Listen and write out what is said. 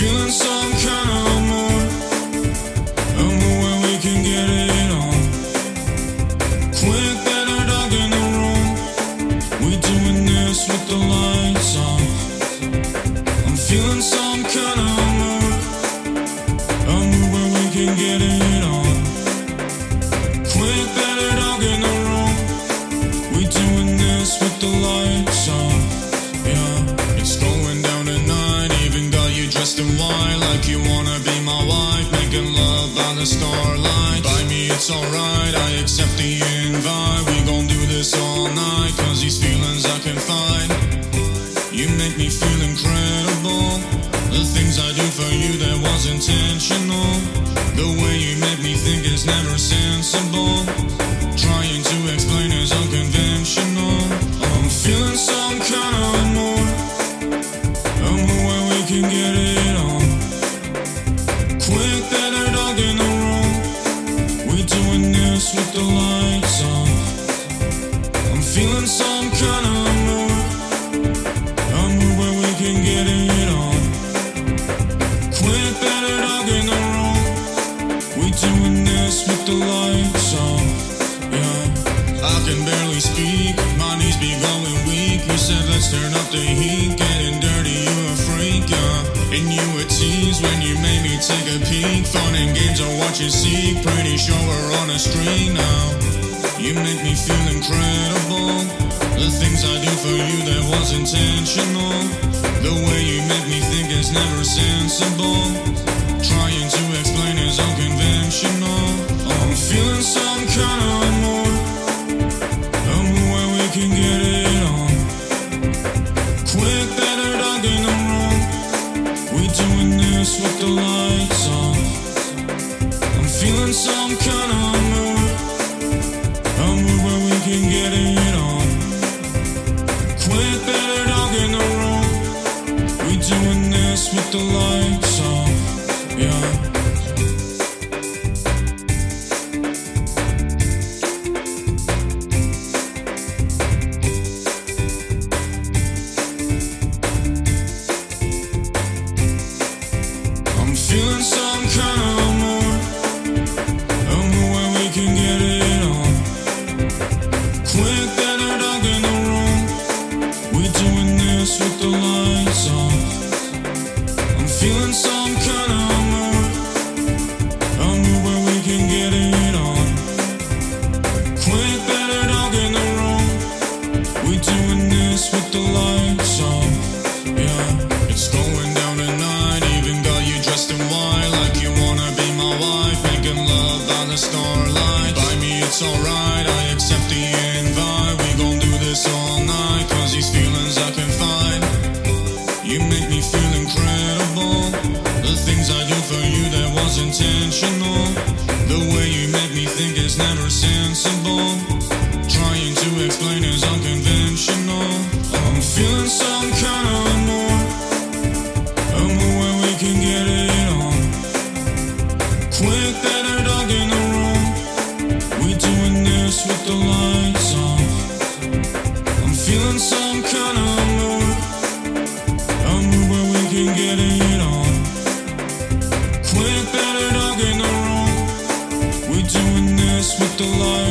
feeling some kind of mood. A mood where we can get it on. Quick, better dog in the room. We doing this with the lights on. I'm feeling some kind of mood. A mood where we can get it on. Quick, better dog in the room. We doing this with the lights on. You wanna be my wife. Making love by the starlight. By me, it's alright. I accept the invite. We gon' do this all night. Cause these feelings I can find. You make me feel incredible. The things I do for you that was intentional. The way you make me think is never sensible. Trying to explain is unconventional. I'm feeling some kind of. A mood where we can get it on. In room. We doing this with the lights on. I'm feeling some kind of. A where we can get it on. Better dog in the room. We doing this with the lights on. Yeah, I can barely speak. My knees be going weak. Said let's turn up the heat. You seek. Pretty sure we're on a streak now. You make me feel incredible. The things I do for you that was intentional. The way you make me think is never sensible. Trying to explain is unconventional. I'm feeling some kind of more. Mood where we can get it on. Quick, better dog in the room. We doing this with the lights on. Feeling some kind of mood. A mood where we can get it on. Quick, better dog in the room. We doing this with the lights alright. I accept the think never sensible. Trying to explain is unconventional. I'm feeling some kind of mood. A mood where we can get it on. Quick, better dog in the room. We doing this with the lights on. I'm feeling some kind of mood. A mood where we can get it on. Quick, better dog